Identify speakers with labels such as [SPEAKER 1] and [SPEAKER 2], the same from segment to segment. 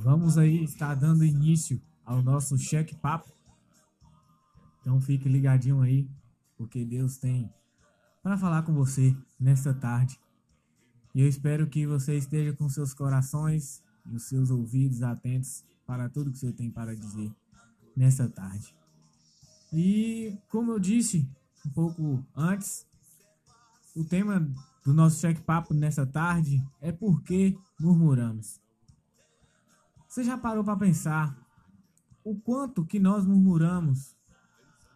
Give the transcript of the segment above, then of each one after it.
[SPEAKER 1] vamos aí estar dando início ao nosso cheque papo. Então fique ligadinho aí, porque Deus tem para falar com você nesta tarde. E eu espero que você esteja com seus corações e os seus ouvidos atentos para tudo que você tem para dizer nessa tarde. E como eu disse um pouco antes, o tema do nosso cheque papo nessa tarde é por que murmuramos. Você já parou para pensar o quanto que nós murmuramos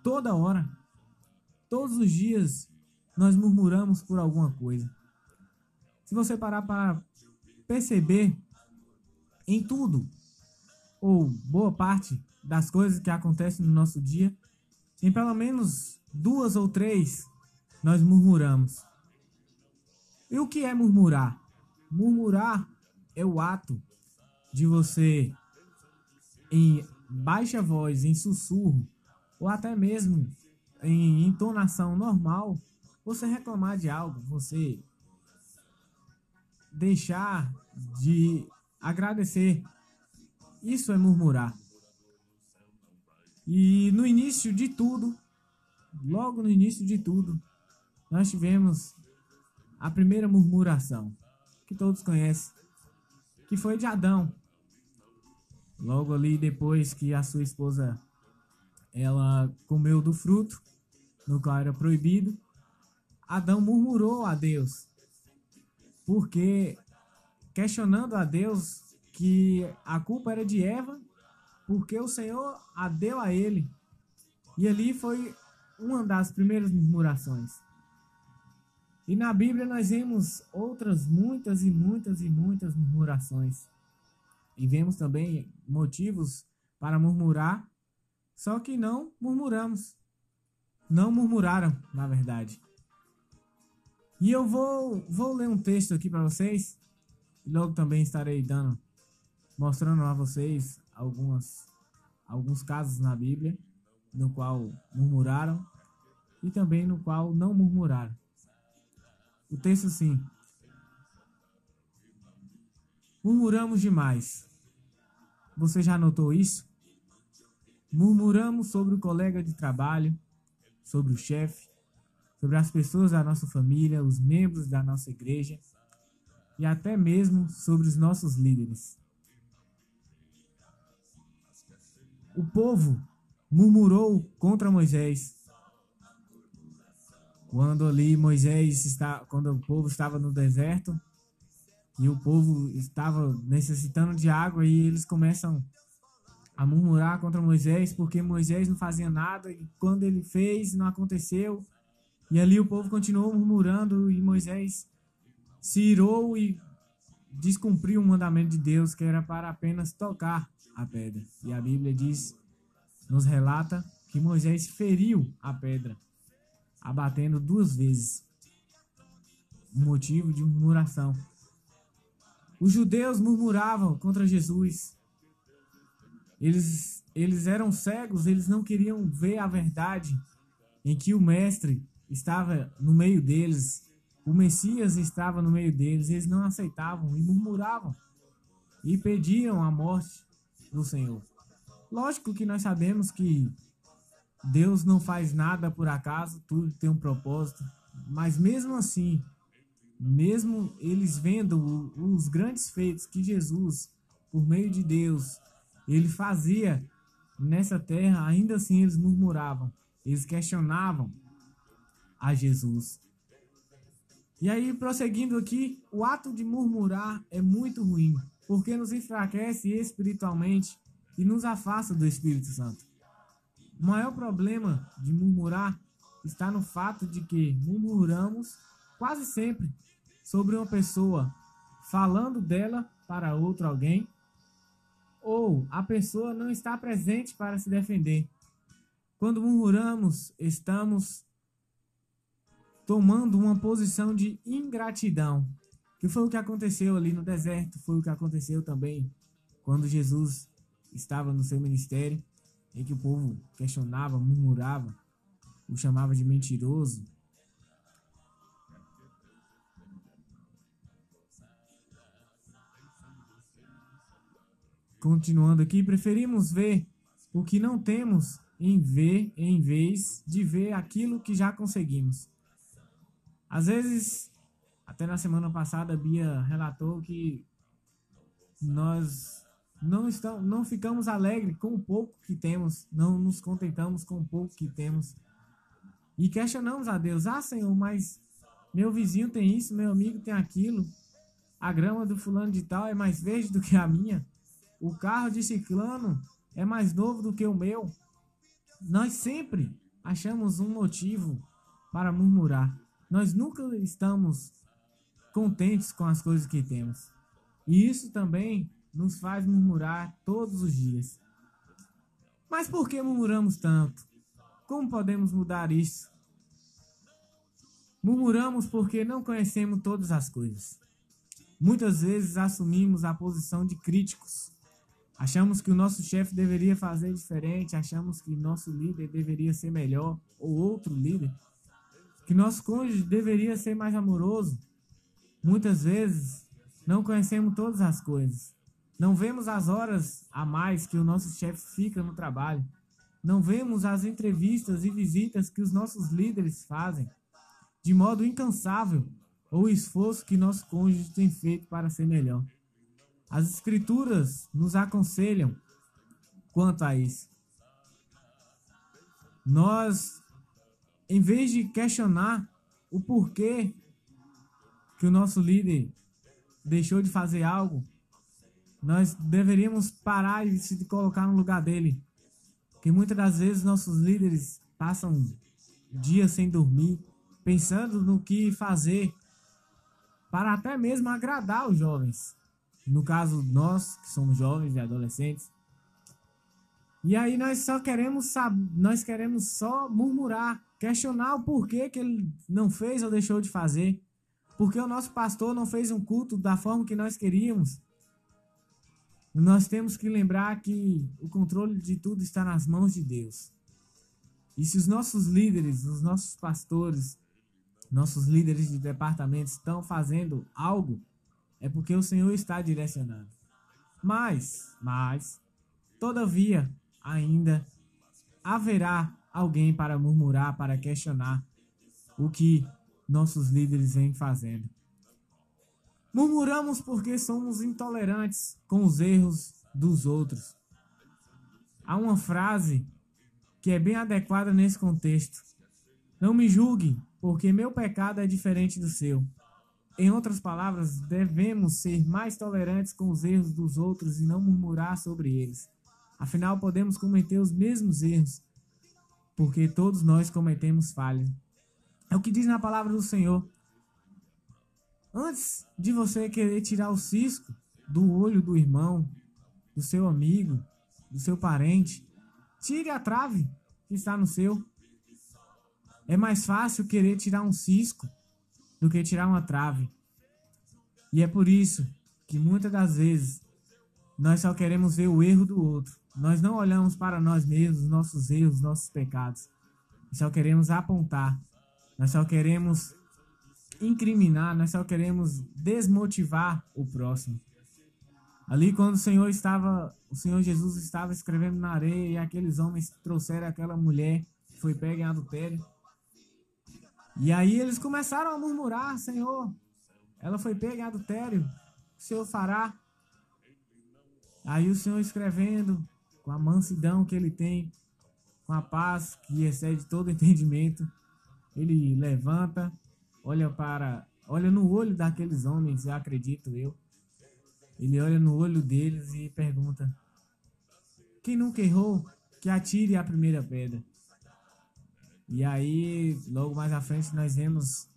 [SPEAKER 1] toda hora? Todos os dias nós murmuramos por alguma coisa. Se você parar para perceber em tudo, ou boa parte das coisas que acontecem no nosso dia, em pelo menos duas ou três, nós murmuramos. E o que é murmurar? Murmurar é o ato de você, em baixa voz, em sussurro, ou até mesmo em entonação normal, você reclamar de algo, você deixar de agradecer. Isso é murmurar. E no início de tudo, logo no início de tudo, nós tivemos a primeira murmuração, que todos conhecem, que foi de Adão. Logo ali depois que a sua esposa ela comeu do fruto, no qual era proibido, Adão murmurou a Deus, porque questionando a Deus que a culpa era de Eva, porque o Senhor a deu a ele. E ali foi uma das primeiras murmurações. E na Bíblia nós vemos outras muitas e muitas e muitas murmurações. E vemos também motivos para murmurar, só que não murmuramos. Não murmuraram, na verdade. E eu vou, vou ler um texto aqui para vocês. E logo também estarei dando, mostrando a vocês algumas, alguns casos na Bíblia no qual murmuraram e também no qual não murmuraram. O texto assim: Murmuramos demais. Você já notou isso? Murmuramos sobre o colega de trabalho, sobre o chefe, sobre as pessoas da nossa família, os membros da nossa igreja e até mesmo sobre os nossos líderes. O povo murmurou contra Moisés quando ali Moisés está, quando o povo estava no deserto e o povo estava necessitando de água e eles começam a murmurar contra Moisés porque Moisés não fazia nada e quando ele fez não aconteceu. E ali o povo continuou murmurando e Moisés se irou e descumpriu o mandamento de Deus que era para apenas tocar a pedra. E a Bíblia diz, nos relata que Moisés feriu a pedra abatendo duas vezes. Um motivo de murmuração. Os judeus murmuravam contra Jesus. Eles, eles eram cegos, eles não queriam ver a verdade em que o Mestre estava no meio deles, o Messias estava no meio deles, eles não aceitavam e murmuravam e pediam a morte do Senhor. Lógico que nós sabemos que Deus não faz nada por acaso, tudo tem um propósito. Mas mesmo assim, mesmo eles vendo os grandes feitos que Jesus, por meio de Deus, ele fazia nessa terra, ainda assim eles murmuravam, eles questionavam a Jesus. E aí, prosseguindo aqui, o ato de murmurar é muito ruim, porque nos enfraquece espiritualmente e nos afasta do Espírito Santo. O maior problema de murmurar está no fato de que murmuramos quase sempre sobre uma pessoa falando dela para outro alguém ou a pessoa não está presente para se defender. Quando murmuramos, estamos tomando uma posição de ingratidão, que foi o que aconteceu ali no deserto, foi o que aconteceu também quando Jesus estava no seu ministério em que o povo questionava, murmurava, o chamava de mentiroso. Continuando aqui, preferimos ver o que não temos em ver, em vez de ver aquilo que já conseguimos. Às vezes, até na semana passada, a Bia relatou que nós não estamos, não ficamos alegres com o pouco que temos, não nos contentamos com o pouco que temos. E questionamos a Deus: "Ah, Senhor, mas meu vizinho tem isso, meu amigo tem aquilo. A grama do fulano de tal é mais verde do que a minha. O carro de ciclano é mais novo do que o meu." Nós sempre achamos um motivo para murmurar. Nós nunca estamos contentes com as coisas que temos. E isso também nos faz murmurar todos os dias. Mas por que murmuramos tanto? Como podemos mudar isso? Murmuramos porque não conhecemos todas as coisas. Muitas vezes assumimos a posição de críticos. Achamos que o nosso chefe deveria fazer diferente, achamos que nosso líder deveria ser melhor, ou outro líder, que nosso cônjuge deveria ser mais amoroso. Muitas vezes não conhecemos todas as coisas. Não vemos as horas a mais que o nosso chefe fica no trabalho. Não vemos as entrevistas e visitas que os nossos líderes fazem, de modo incansável, ou o esforço que nosso cônjuge tem feito para ser melhor. As Escrituras nos aconselham quanto a isso. Nós, em vez de questionar o porquê que o nosso líder deixou de fazer algo, nós deveríamos parar e se colocar no lugar dele. Que muitas das vezes nossos líderes passam dias sem dormir, pensando no que fazer para até mesmo agradar os jovens. No caso, nós que somos jovens e adolescentes. E aí nós só queremos saber, nós queremos só murmurar, questionar o porquê que ele não fez ou deixou de fazer. Porque o nosso pastor não fez um culto da forma que nós queríamos. Nós temos que lembrar que o controle de tudo está nas mãos de Deus. E se os nossos líderes, os nossos pastores, nossos líderes de departamento estão fazendo algo, é porque o Senhor está direcionando. Mas, mas, todavia, ainda haverá alguém para murmurar, para questionar o que nossos líderes vêm fazendo. Murmuramos porque somos intolerantes com os erros dos outros. Há uma frase que é bem adequada nesse contexto. Não me julgue, porque meu pecado é diferente do seu. Em outras palavras, devemos ser mais tolerantes com os erros dos outros e não murmurar sobre eles. Afinal, podemos cometer os mesmos erros, porque todos nós cometemos falhas. É o que diz na palavra do Senhor. Antes de você querer tirar o cisco do olho do irmão, do seu amigo, do seu parente, tire a trave que está no seu. É mais fácil querer tirar um cisco do que tirar uma trave. E é por isso que muitas das vezes nós só queremos ver o erro do outro. Nós não olhamos para nós mesmos, nossos erros, nossos pecados. Nós só queremos apontar. Nós só queremos incriminar, nós só queremos desmotivar o próximo. Ali quando o Senhor estava, o Senhor Jesus estava escrevendo na areia e aqueles homens trouxeram aquela mulher que foi pega em adultério. E aí eles começaram a murmurar, Senhor, ela foi pega em adultério, o Senhor fará. Aí o Senhor escrevendo com a mansidão que ele tem, com a paz que excede todo entendimento, ele levanta olha para, olha no olho daqueles homens, eu acredito eu. Ele olha no olho deles e pergunta: Quem nunca errou, que atire a primeira pedra. E aí, logo mais à frente, nós vemos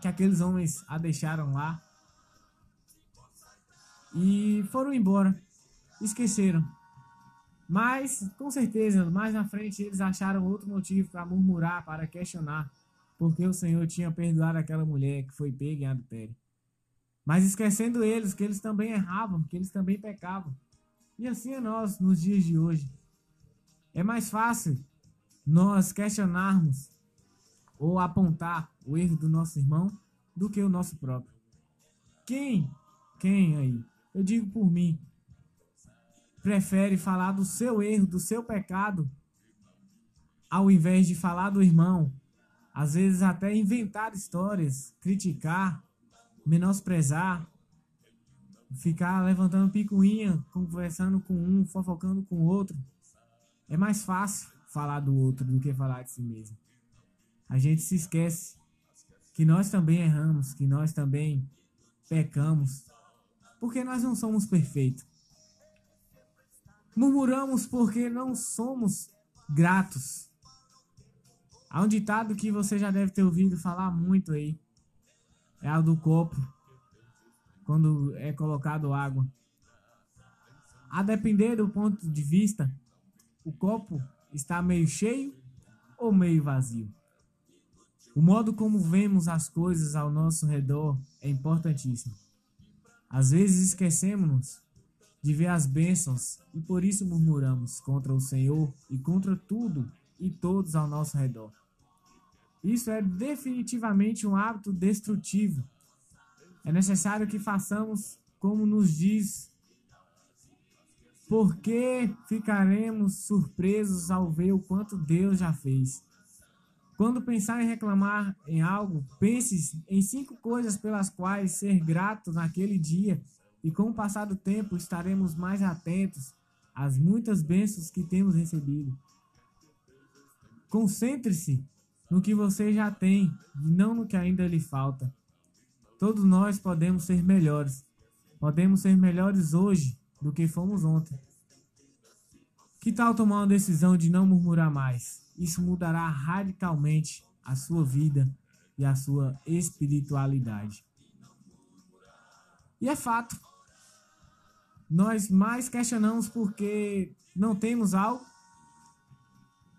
[SPEAKER 1] que aqueles homens a deixaram lá e foram embora, esqueceram. Mas, com certeza, mais na frente eles acharam outro motivo para murmurar, para questionar porque o Senhor tinha perdoado aquela mulher que foi pega em adultério. Mas esquecendo eles que eles também erravam, que eles também pecavam. E assim é nós nos dias de hoje. É mais fácil nós questionarmos ou apontar o erro do nosso irmão do que o nosso próprio. Quem? Quem aí? Eu digo por mim. prefere falar do seu erro, do seu pecado, ao invés de falar do irmão, às vezes até inventar histórias, criticar, menosprezar, ficar levantando picuinha, conversando com um, fofocando com o outro. É mais fácil falar do outro do que falar de si mesmo. A gente se esquece que nós também erramos, que nós também pecamos, porque nós não somos perfeitos. Murmuramos porque não somos gratos. Há um ditado que você já deve ter ouvido falar muito aí. É o do copo, quando é colocado água. A depender do ponto de vista, o copo está meio cheio ou meio vazio. O modo como vemos as coisas ao nosso redor é importantíssimo. Às vezes esquecemos de ver as bênçãos e por isso murmuramos contra o Senhor e contra tudo e todos ao nosso redor. Isso é definitivamente um hábito destrutivo. É necessário que façamos como nos diz, porque ficaremos surpresos ao ver o quanto Deus já fez. Quando pensar em reclamar em algo, pense em cinco coisas pelas quais ser grato naquele dia, e com o passar do tempo estaremos mais atentos às muitas bênçãos que temos recebido. Concentre-se no que você já tem e não no que ainda lhe falta. Todos nós podemos ser melhores. Podemos ser melhores hoje do que fomos ontem. Que tal tomar uma decisão de não murmurar mais? Isso mudará radicalmente a sua vida e a sua espiritualidade. E é fato. Nós mais questionamos porque não temos algo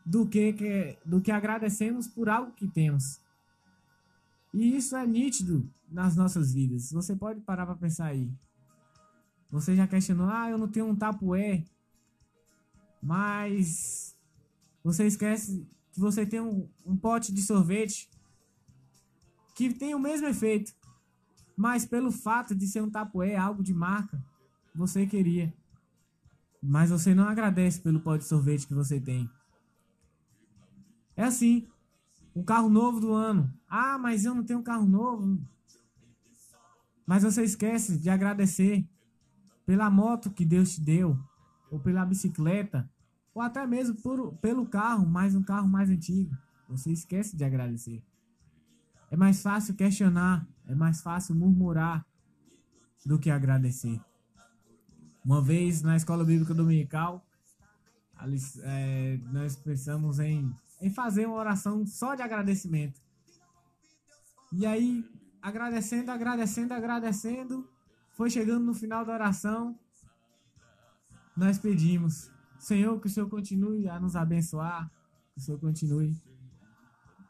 [SPEAKER 1] do que, que, do que agradecemos por algo que temos. E isso é nítido nas nossas vidas. Você pode parar para pensar aí. Você já questionou, ah, eu não tenho um tapué, mas você esquece que você tem um, um pote de sorvete que tem o mesmo efeito, mas pelo fato de ser um tapué, algo de marca, você queria. Mas você não agradece pelo pote de sorvete que você tem. É assim. Um carro novo do ano. Ah, mas eu não tenho um carro novo. Mas você esquece de agradecer pela moto que Deus te deu, ou pela bicicleta, ou até mesmo por, pelo carro, mais um carro mais antigo. Você esquece de agradecer. É mais fácil questionar, é mais fácil murmurar do que agradecer. Uma vez na escola bíblica dominical, é, nós pensamos em em fazer uma oração só de agradecimento. E aí, agradecendo, agradecendo, agradecendo, foi chegando no final da oração, nós pedimos, Senhor, que o Senhor continue a nos abençoar, que o Senhor continue.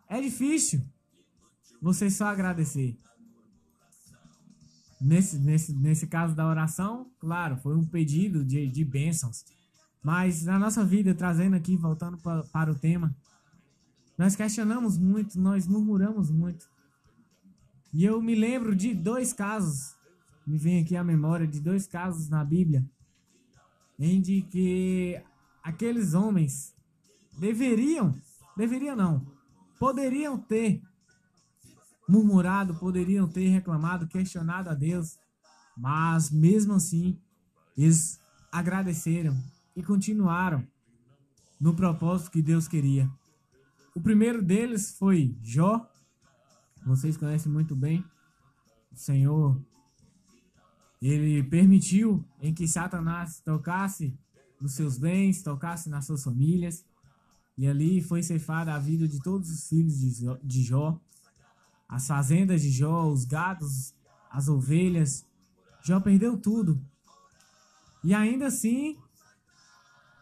[SPEAKER 1] É difícil você só agradecer. Nesse, nesse, nesse caso da oração, claro, foi um pedido de, de bênçãos. Mas na nossa vida, trazendo aqui, voltando para, para o tema, nós questionamos muito, nós murmuramos muito. E eu me lembro de dois casos, me vem aqui a memória de dois casos na Bíblia, em de que aqueles homens deveriam, deveriam não, poderiam ter murmurado, poderiam ter reclamado, questionado a Deus, mas mesmo assim eles agradeceram e continuaram no propósito que Deus queria. O primeiro deles foi Jó. Vocês conhecem muito bem. O Senhor, ele permitiu em que Satanás tocasse nos seus bens, tocasse nas suas famílias. E ali foi ceifada a vida de todos os filhos de Jó. As fazendas de Jó, os gados, as ovelhas. Jó perdeu tudo. E ainda assim,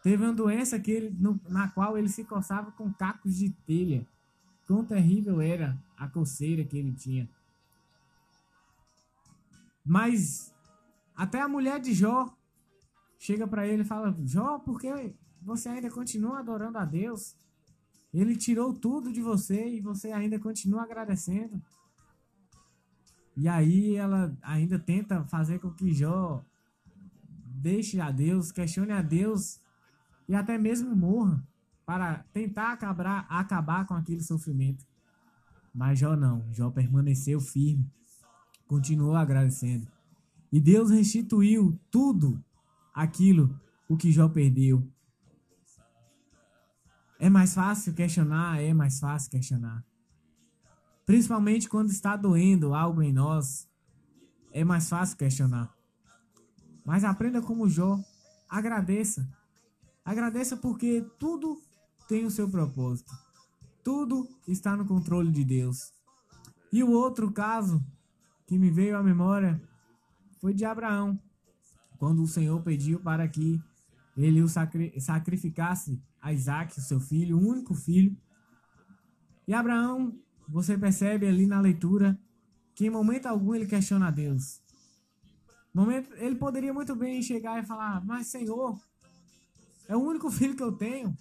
[SPEAKER 1] Teve uma doença que ele, no, na qual ele se coçava com cacos de telha. Quão terrível era a coceira que ele tinha. Mas até a mulher de Jó chega para ele e fala: Jó, por que você ainda continua adorando a Deus? Ele tirou tudo de você e você ainda continua agradecendo. E aí ela ainda tenta fazer com que Jó deixe a Deus, questione a Deus e até mesmo morra para tentar acabar, acabar com aquele sofrimento. Mas Jó não, Jó permaneceu firme, continuou agradecendo. E Deus restituiu tudo aquilo o que Jó perdeu. É mais fácil questionar, é mais fácil questionar. Principalmente quando está doendo algo em nós, é mais fácil questionar. Mas aprenda como Jó, agradeça. Agradeça porque tudo tem o seu propósito. Tudo está no controle de Deus. E o outro caso que me veio à memória foi de Abraão, quando o Senhor pediu para que ele o sacri sacrificasse a Isaac, o seu filho, o único filho. E Abraão, você percebe ali na leitura que em momento algum ele questiona a Deus. Momento, ele poderia muito bem chegar e falar: Mas Senhor, é o único filho que eu tenho.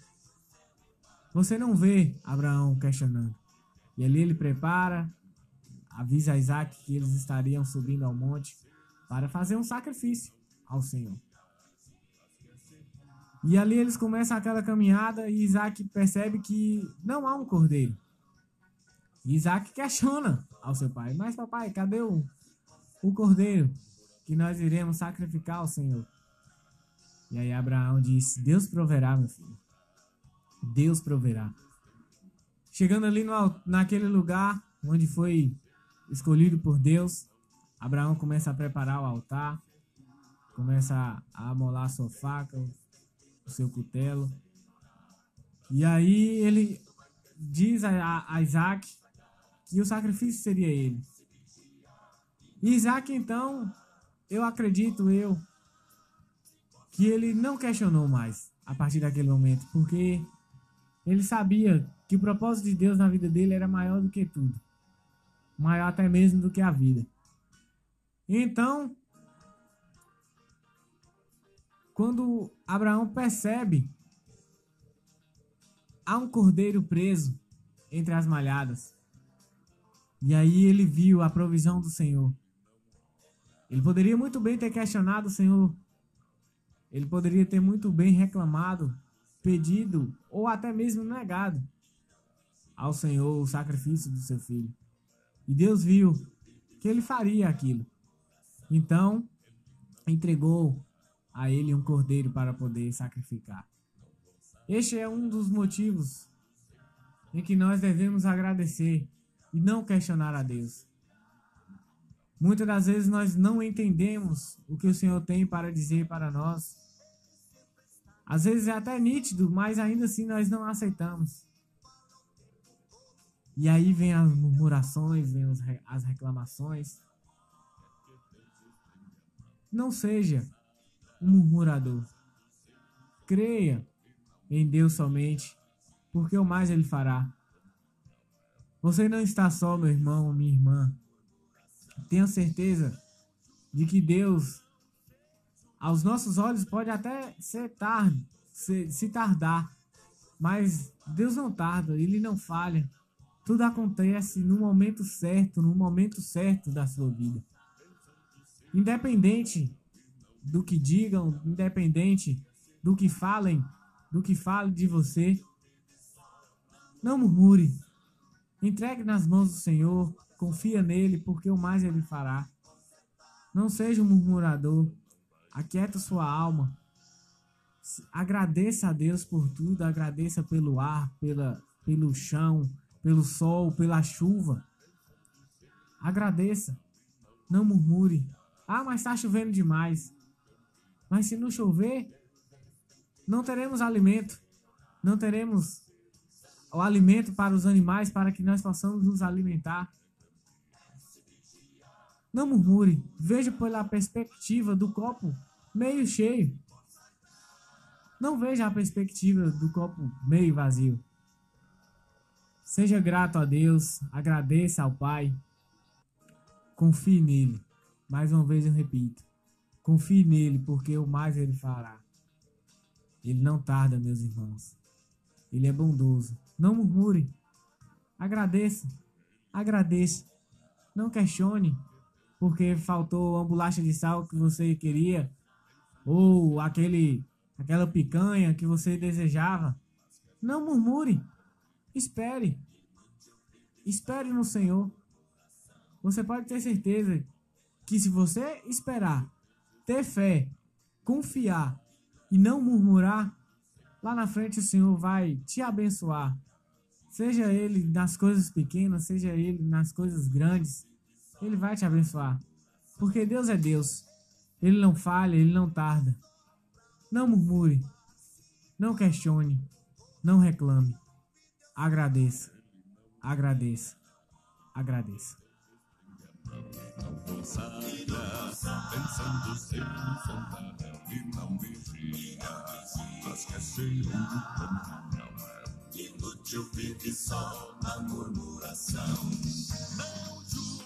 [SPEAKER 1] Você não vê Abraão questionando. E ali ele prepara, avisa Isaac que eles estariam subindo ao monte para fazer um sacrifício ao Senhor. E ali eles começam aquela caminhada e Isaac percebe que não há um cordeiro. Isaac questiona ao seu pai: Mas papai, cadê o, o cordeiro que nós iremos sacrificar ao Senhor? E aí Abraão disse: Deus proverá, meu filho. Deus proverá. Chegando ali no, naquele lugar onde foi escolhido por Deus, Abraão começa a preparar o altar, começa a amolar a sua faca, o seu cutelo. E aí ele diz a, a Isaac que o sacrifício seria ele. E Isaac, então, eu acredito, eu, que ele não questionou mais a partir daquele momento, porque ele sabia que o propósito de Deus na vida dele era maior do que tudo, maior até mesmo do que a vida. Então, quando Abraão percebe há um cordeiro preso entre as malhadas. E aí ele viu a provisão do Senhor. Ele poderia muito bem ter questionado o Senhor. Ele poderia ter muito bem reclamado, pedido ou até mesmo negado ao Senhor o sacrifício do seu filho. E Deus viu que ele faria aquilo. Então, entregou a ele um cordeiro para poder sacrificar. Este é um dos motivos em que nós devemos agradecer e não questionar a Deus. Muitas das vezes nós não entendemos o que o Senhor tem para dizer para nós. Às vezes é até nítido, mas ainda assim nós não aceitamos. E aí vem as murmurações, vem as reclamações. Não seja um murmurador. Creia em Deus somente, porque o mais Ele fará. Você não está só, meu irmão ou minha irmã. Tenha certeza de que Deus, aos nossos olhos, pode até ser tarde, se, se tardar, mas Deus não tarda, Ele não falha. Tudo acontece no momento certo, no momento certo da sua vida. Independente do que digam, independente do que falem, do que falem de você. Não murmure. Entregue nas mãos do Senhor, confia nele, porque o mais ele fará. Não seja um murmurador. Aquieta sua alma. Agradeça a Deus por tudo, agradeça pelo ar, pela, pelo chão, pelo sol, pela chuva. Agradeça. Não murmure. Ah, mas está chovendo demais. Mas se não chover, não teremos alimento. Não teremos o alimento para os animais para que nós possamos nos alimentar. Não murmure, veja pela perspectiva do copo meio cheio. Não veja a perspectiva do copo meio vazio. Seja grato a Deus, agradeça ao Pai, confie nele. Mais uma vez eu repito, Confie nele, porque o mais ele fará. Ele não tarda, meus irmãos. Ele é bondoso. Não murmure. Agradeça. Agradeça. Não questione porque faltou uma bolacha de sal que você queria, ou aquele aquela picanha que você desejava. Não murmure. Espere. Espere no Senhor. Você pode ter certeza que se você esperar, ter fé, confiar e não murmurar, lá na frente o Senhor vai te abençoar. Seja ele nas coisas pequenas, seja ele nas coisas grandes, ele vai te abençoar. Porque Deus é Deus. Ele não falha, ele não tarda. Não murmure, não questione, não reclame. Agradeça, agradeça, agradeça.
[SPEAKER 2] Pensando ser santa e não vigia, mas quer ser um é inútil, vive só na murmuração. Não julgue